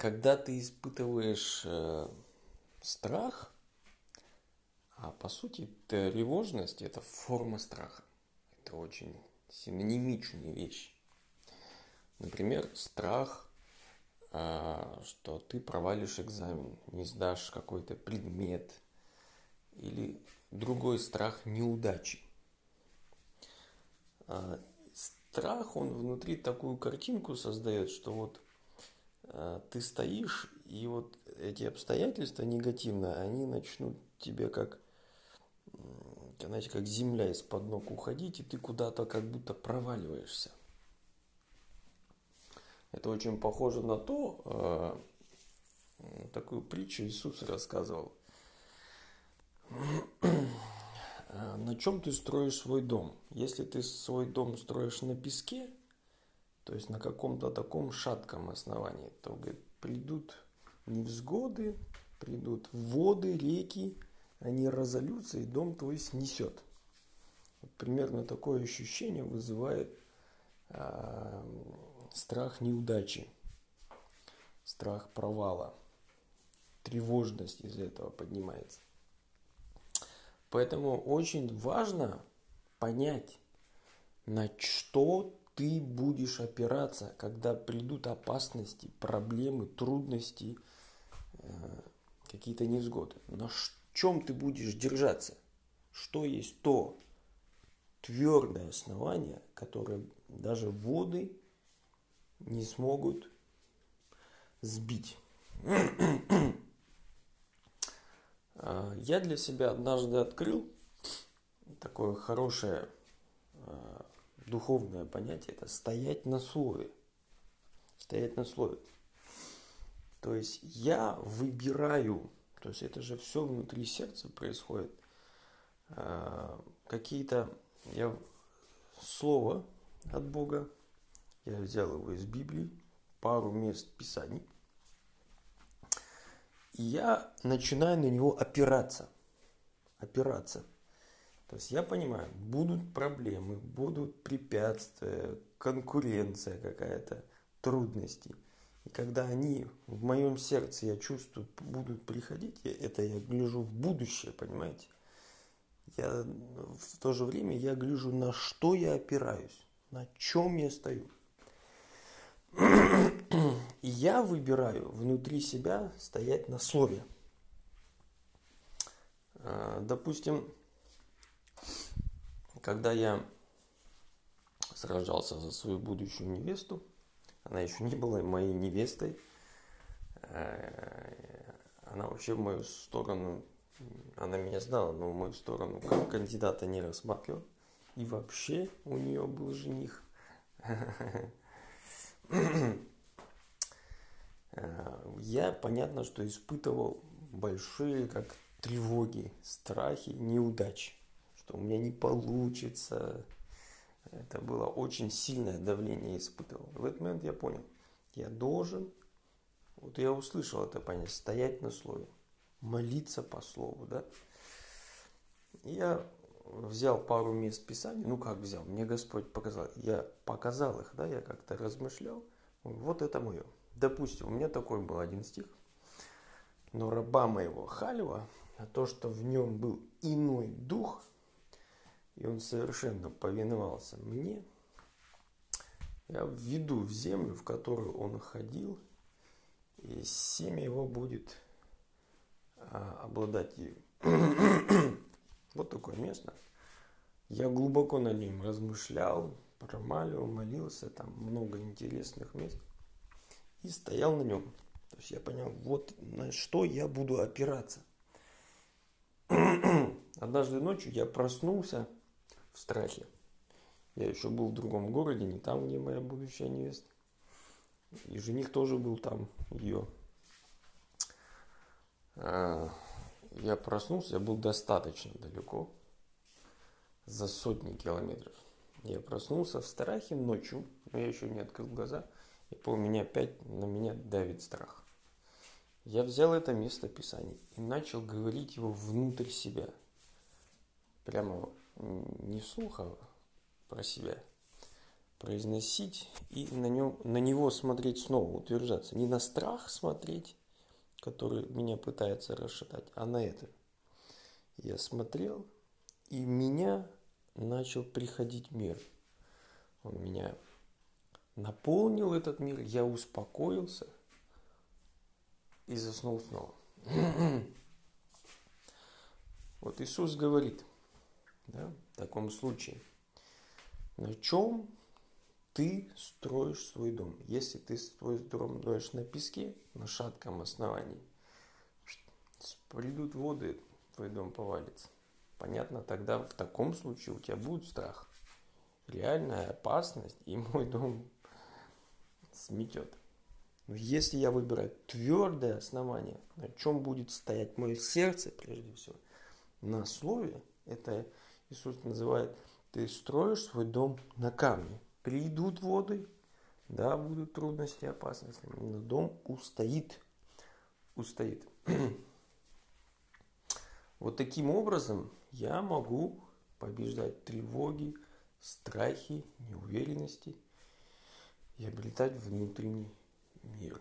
когда ты испытываешь э, страх, а по сути тревожность – это форма страха. Это очень синонимичные вещи. Например, страх, э, что ты провалишь экзамен, не сдашь какой-то предмет, или другой страх неудачи. А, страх, он внутри такую картинку создает, что вот ты стоишь, и вот эти обстоятельства негативные, они начнут тебе как, знаете, как земля из-под ног уходить, и ты куда-то как будто проваливаешься. Это очень похоже на то, а, такую притчу Иисус рассказывал. На чем ты строишь свой дом? Если ты свой дом строишь на песке, то есть на каком-то таком шатком основании, то говорит, придут невзгоды, придут воды, реки, они разольются, и дом твой снесет. Вот примерно такое ощущение вызывает э, страх неудачи, страх провала, тревожность из этого поднимается. Поэтому очень важно понять, на что ты будешь опираться, когда придут опасности, проблемы, трудности, э, какие-то невзгоды. На чем ты будешь держаться? Что есть то твердое основание, которое даже воды не смогут сбить. А, я для себя однажды открыл такое хорошее а, духовное понятие, это стоять на слове. Стоять на слове. То есть я выбираю, то есть это же все внутри сердца происходит. А, какие-то, я слово от Бога, я взял его из Библии, пару мест Писаний, и я начинаю на него опираться. Опираться. То есть я понимаю, будут проблемы, будут препятствия, конкуренция какая-то, трудности. И когда они в моем сердце, я чувствую, будут приходить, это я гляжу в будущее, понимаете? Я в то же время я гляжу, на что я опираюсь, на чем я стою. И я выбираю внутри себя стоять на слове. А, допустим, когда я сражался за свою будущую невесту, она еще не была моей невестой, а, она вообще в мою сторону, она меня знала, но в мою сторону как кандидата не рассматривала. И вообще у нее был жених. Э, я, понятно, что испытывал большие как тревоги, страхи, неудачи, что у меня не получится. Это было очень сильное давление испытывал. В этот момент я понял, я должен, вот я услышал это понятие, стоять на слове, молиться по слову, да. я взял пару мест Писания, ну как взял, мне Господь показал, я показал их, да, я как-то размышлял, вот это мое. Допустим, у меня такой был один стих. Но раба моего Халева, а то, что в нем был иной дух, он совершенно повиновался мне, я введу в землю, в которую он ходил, и семя его будет а, обладать ею. вот такое место. Я глубоко на нем размышлял, промаливал, молился, там много интересных мест и стоял на нем. То есть я понял, вот на что я буду опираться. Однажды ночью я проснулся в страхе. Я еще был в другом городе, не там, где моя будущая невеста. И жених тоже был там, ее. А, я проснулся, я был достаточно далеко, за сотни километров. Я проснулся в страхе ночью, но я еще не открыл глаза – и по меня опять на меня давит страх. Я взял это место Писания и начал говорить его внутрь себя. Прямо не слуха про себя. произносить и на, нем, на него смотреть снова, утверждаться. Не на страх смотреть, который меня пытается расшатать, а на это. Я смотрел, и меня начал приходить мир. Он меня наполнил этот мир, я успокоился и заснул снова. Вот Иисус говорит, да, в таком случае, на чем ты строишь свой дом? Если ты свой дом строишь на песке, на шатком основании, придут воды, твой дом повалится. Понятно, тогда в таком случае у тебя будет страх. Реальная опасность, и мой дом сметет. Но если я выбираю твердое основание, на чем будет стоять мое сердце, прежде всего, на слове, это Иисус называет, ты строишь свой дом на камне. Придут воды, да, будут трудности, опасности, но дом устоит. Устоит. вот таким образом я могу побеждать тревоги, страхи, неуверенности и обретать внутренний мир.